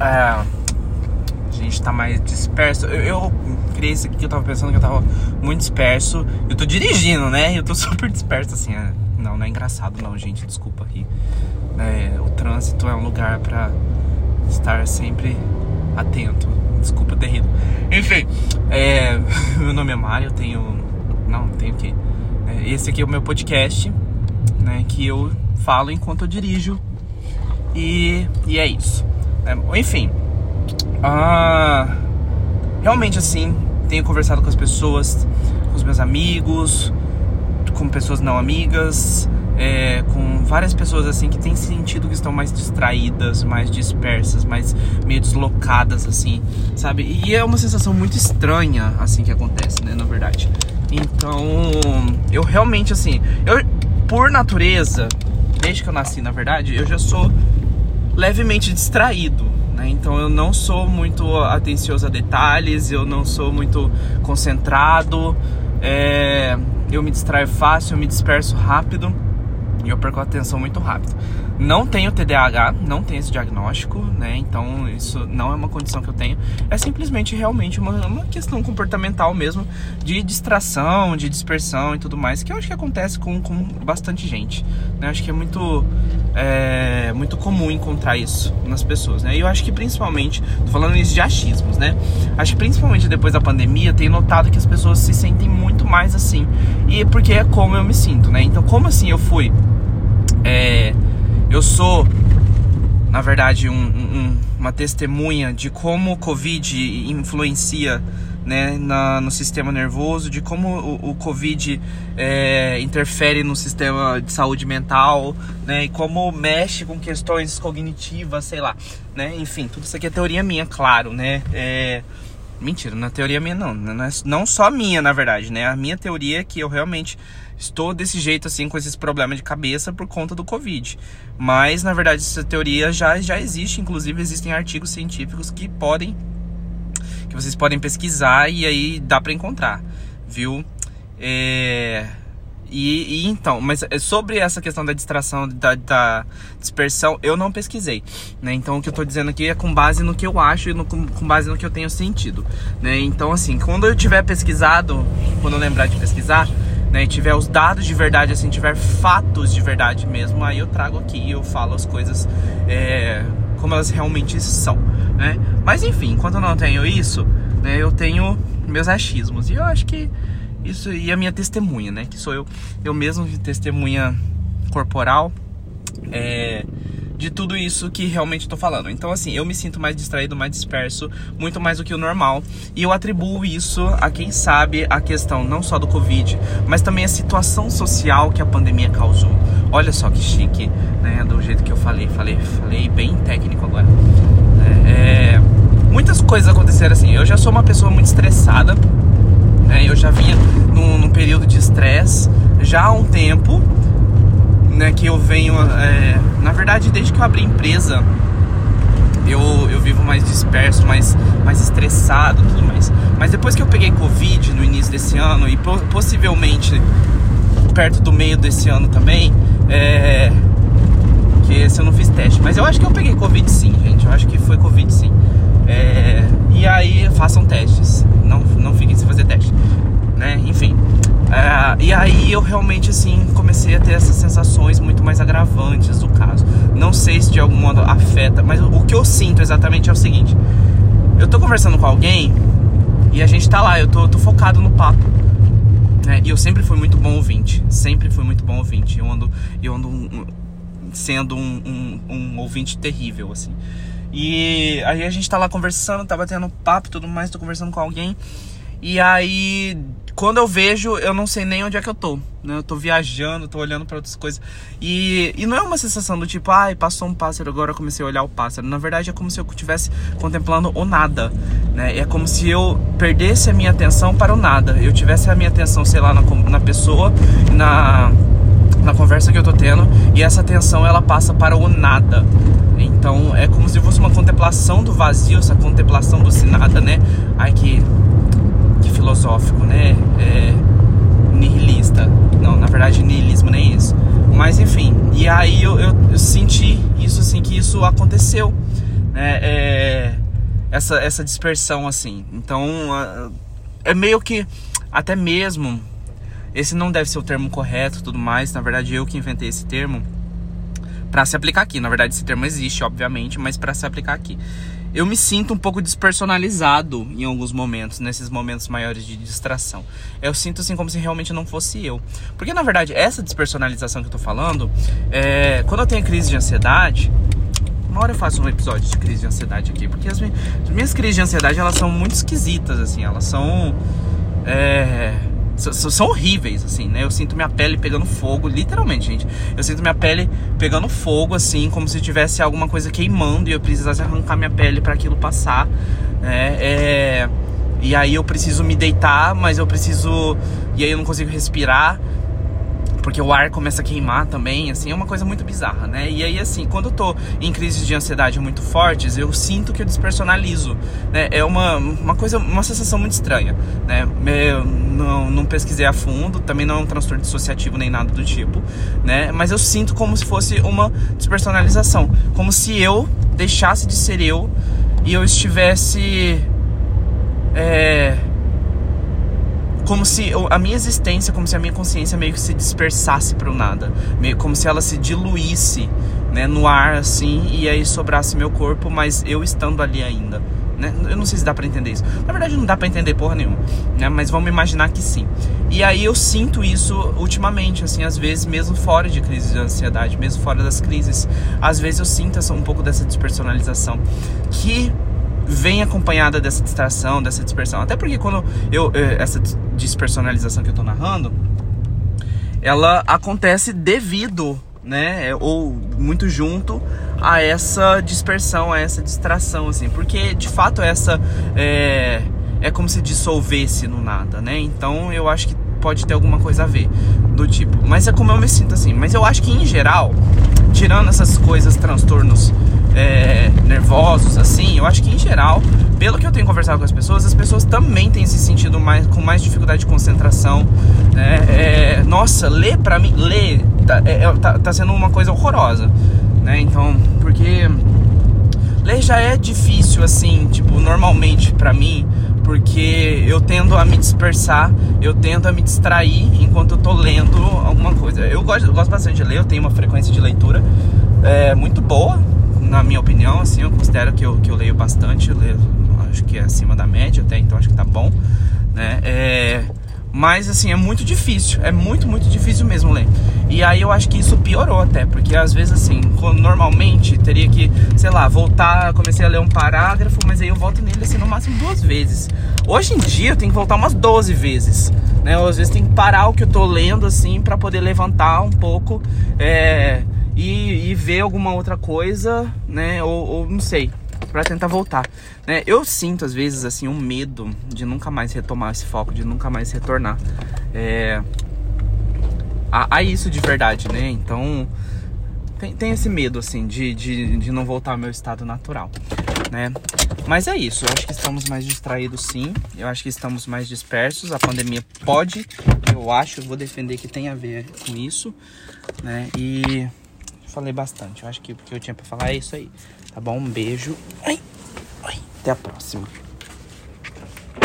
É, a gente tá mais disperso. Eu, eu criei isso aqui que eu tava pensando que eu tava muito disperso. Eu tô dirigindo, né? Eu tô super disperso, assim. É, não, não é engraçado, não, gente. Desculpa aqui. É, o trânsito é um lugar para estar sempre atento. Desculpa ter rido. Enfim, é, meu nome é Mário, eu tenho. Não, tenho o quê? É, esse aqui é o meu podcast, né? Que eu falo enquanto eu dirijo. E, e é isso. É, enfim. Ah, realmente assim, tenho conversado com as pessoas, com os meus amigos, com pessoas não amigas, é, com várias pessoas assim que têm sentido que estão mais distraídas, mais dispersas, mais meio deslocadas assim, sabe? E é uma sensação muito estranha assim que acontece, né, na verdade. Então, eu realmente assim, eu por natureza, desde que eu nasci, na verdade, eu já sou levemente distraído, né? Então eu não sou muito atencioso a detalhes, eu não sou muito concentrado, é, eu me distraio fácil, eu me disperso rápido e eu perco a atenção muito rápido. Não tenho TDAH, não tenho esse diagnóstico, né? Então isso não é uma condição que eu tenho. É simplesmente realmente uma, uma questão comportamental mesmo, de distração, de dispersão e tudo mais, que eu acho que acontece com, com bastante gente. Né? Acho que é muito, é, muito comum encontrar isso nas pessoas, né? E eu acho que principalmente, tô falando isso de achismos, né? Acho que principalmente depois da pandemia, tenho notado que as pessoas se sentem muito mais assim. E porque é como eu me sinto, né? Então, como assim eu fui. É, eu sou, na verdade, um, um, uma testemunha de como o Covid influencia né, na, no sistema nervoso, de como o, o Covid é, interfere no sistema de saúde mental, né, e como mexe com questões cognitivas, sei lá, né, enfim, tudo isso aqui é teoria minha, claro, né, é, mentira, não é teoria minha não, não, é, não só minha, na verdade, né, a minha teoria é que eu realmente estou desse jeito assim com esses problemas de cabeça por conta do Covid. Mas na verdade essa teoria já, já existe, inclusive existem artigos científicos que podem que vocês podem pesquisar e aí dá para encontrar, viu? É... E, e, então, mas é sobre essa questão da distração, da, da, dispersão, eu não pesquisei, né? Então o que eu tô dizendo aqui é com base no que eu acho e no, com, base no que eu tenho sentido, né? Então assim, quando eu tiver pesquisado, quando eu lembrar de pesquisar, né, e tiver os dados de verdade, assim, tiver fatos de verdade mesmo, aí eu trago aqui e eu falo as coisas é, como elas realmente são, né? Mas enfim, enquanto eu não tenho isso, né, eu tenho meus achismos e eu acho que isso e a minha testemunha, né, que sou eu, eu mesmo de testemunha corporal, é, de tudo isso que realmente estou falando. Então, assim, eu me sinto mais distraído, mais disperso, muito mais do que o normal. E eu atribuo isso a quem sabe a questão não só do Covid, mas também a situação social que a pandemia causou. Olha só que chique, né? Do jeito que eu falei, falei, falei bem técnico agora. É, é, muitas coisas aconteceram assim. Eu já sou uma pessoa muito estressada. Né? Eu já vinha num, num período de estresse já há um tempo né, que eu venho. É, na verdade, desde que eu abri empresa, eu, eu vivo mais disperso, mais, mais estressado tudo mais. Mas depois que eu peguei Covid no início desse ano e possivelmente perto do meio desse ano também, é. Que se eu não fiz teste. Mas eu acho que eu peguei Covid sim, gente. Eu acho que foi Covid sim. É, e aí façam testes. Não, não fiquem sem fazer teste. Né? Enfim. É, e aí eu realmente assim comecei a ter essas sensações muito mais agravantes do caso. Não sei se de algum modo afeta, mas o que eu sinto exatamente é o seguinte: eu tô conversando com alguém e a gente tá lá, eu tô, tô focado no papo. Né? E eu sempre fui muito bom ouvinte, sempre fui muito bom ouvinte. Eu ando, eu ando um, sendo um, um, um ouvinte terrível, assim. E aí a gente tá lá conversando, tá batendo papo e tudo mais, tô conversando com alguém. E aí quando eu vejo, eu não sei nem onde é que eu tô. Né? Eu tô viajando, tô olhando para outras coisas. E, e não é uma sensação do tipo, ai, passou um pássaro, agora eu comecei a olhar o pássaro. Na verdade, é como se eu estivesse contemplando o nada. Né? É como se eu perdesse a minha atenção para o nada. Eu tivesse a minha atenção, sei lá, na, na pessoa, na, na conversa que eu tô tendo, e essa atenção ela passa para o nada. Então é como se fosse uma contemplação do vazio, essa contemplação do nada, né? Ai que filosófico, né? É, nihilista. Não, na verdade, nihilismo nem isso. Mas enfim, e aí eu, eu, eu, senti isso assim, que isso aconteceu, né? É, essa, essa dispersão, assim. Então, é meio que, até mesmo, esse não deve ser o termo correto tudo mais. Na verdade, eu que inventei esse termo para se aplicar aqui. Na verdade, esse termo existe, obviamente, mas para se aplicar aqui. Eu me sinto um pouco despersonalizado em alguns momentos, nesses momentos maiores de distração. Eu sinto assim como se realmente não fosse eu. Porque na verdade, essa despersonalização que eu tô falando, é... quando eu tenho crise de ansiedade, uma hora eu faço um episódio de crise de ansiedade aqui, porque as minhas, as minhas crises de ansiedade elas são muito esquisitas, assim, elas são. É são horríveis, assim, né? Eu sinto minha pele pegando fogo, literalmente, gente. Eu sinto minha pele pegando fogo, assim, como se tivesse alguma coisa queimando e eu precisasse arrancar minha pele para aquilo passar, né? É... E aí eu preciso me deitar, mas eu preciso. E aí eu não consigo respirar porque o ar começa a queimar também, assim, é uma coisa muito bizarra, né? E aí, assim, quando eu tô em crises de ansiedade muito fortes, eu sinto que eu despersonalizo, né? É uma, uma coisa, uma sensação muito estranha, né? Eu não, não pesquisei a fundo, também não é um transtorno dissociativo nem nada do tipo, né? Mas eu sinto como se fosse uma despersonalização, como se eu deixasse de ser eu e eu estivesse... É como se a minha existência, como se a minha consciência meio que se dispersasse para o nada, meio como se ela se diluísse, né, no ar assim, e aí sobrasse meu corpo, mas eu estando ali ainda. Né? Eu não sei se dá para entender isso. Na verdade, não dá para entender porra nenhuma, né? Mas vamos imaginar que sim. E aí eu sinto isso ultimamente, assim, às vezes mesmo fora de crise de ansiedade, mesmo fora das crises, às vezes eu sinto essa, um pouco dessa despersonalização que vem acompanhada dessa distração, dessa dispersão. Até porque quando eu eh, essa despersonalização que eu tô narrando, ela acontece devido, né, ou muito junto a essa dispersão, a essa distração, assim, porque de fato essa é, é como se dissolvesse no nada, né? Então eu acho que pode ter alguma coisa a ver do tipo. Mas é como eu me sinto assim. Mas eu acho que em geral, tirando essas coisas, transtornos é, nervosos, assim, eu acho que em geral, pelo que eu tenho conversado com as pessoas, as pessoas também têm se sentido mais, com mais dificuldade de concentração. Né? É, nossa, ler pra mim, ler tá, é, é, tá, tá sendo uma coisa horrorosa. Né? Então, porque ler já é difícil, assim, tipo, normalmente para mim, porque eu tendo a me dispersar, eu tendo a me distrair enquanto eu tô lendo alguma coisa. Eu gosto, eu gosto bastante de ler, eu tenho uma frequência de leitura é, muito boa, na minha opinião, assim, eu considero que eu, que eu leio bastante, eu leio, acho que é acima da média até, então acho que tá bom, né? É, mas assim, é muito difícil, é muito, muito difícil mesmo ler. E aí eu acho que isso piorou até, porque às vezes assim, normalmente teria que, sei lá, voltar, comecei a ler um parágrafo, mas aí eu volto nele assim no máximo duas vezes. Hoje em dia eu tenho que voltar umas 12 vezes, né? Às vezes tem que parar o que eu tô lendo assim para poder levantar um pouco, é e, e ver alguma outra coisa, né? Ou, ou não sei, para tentar voltar. Né? Eu sinto às vezes assim um medo de nunca mais retomar esse foco, de nunca mais retornar é, a, a, isso de verdade, né? Então tem, tem esse medo assim de, de, de não voltar ao meu estado natural, né? Mas é isso, eu acho que estamos mais distraídos sim, eu acho que estamos mais dispersos. A pandemia pode, eu acho, eu vou defender que tem a ver com isso, né? E falei bastante. Eu acho que o que eu tinha pra falar é isso aí. Tá bom? Um beijo. Ai, ai, até a próxima.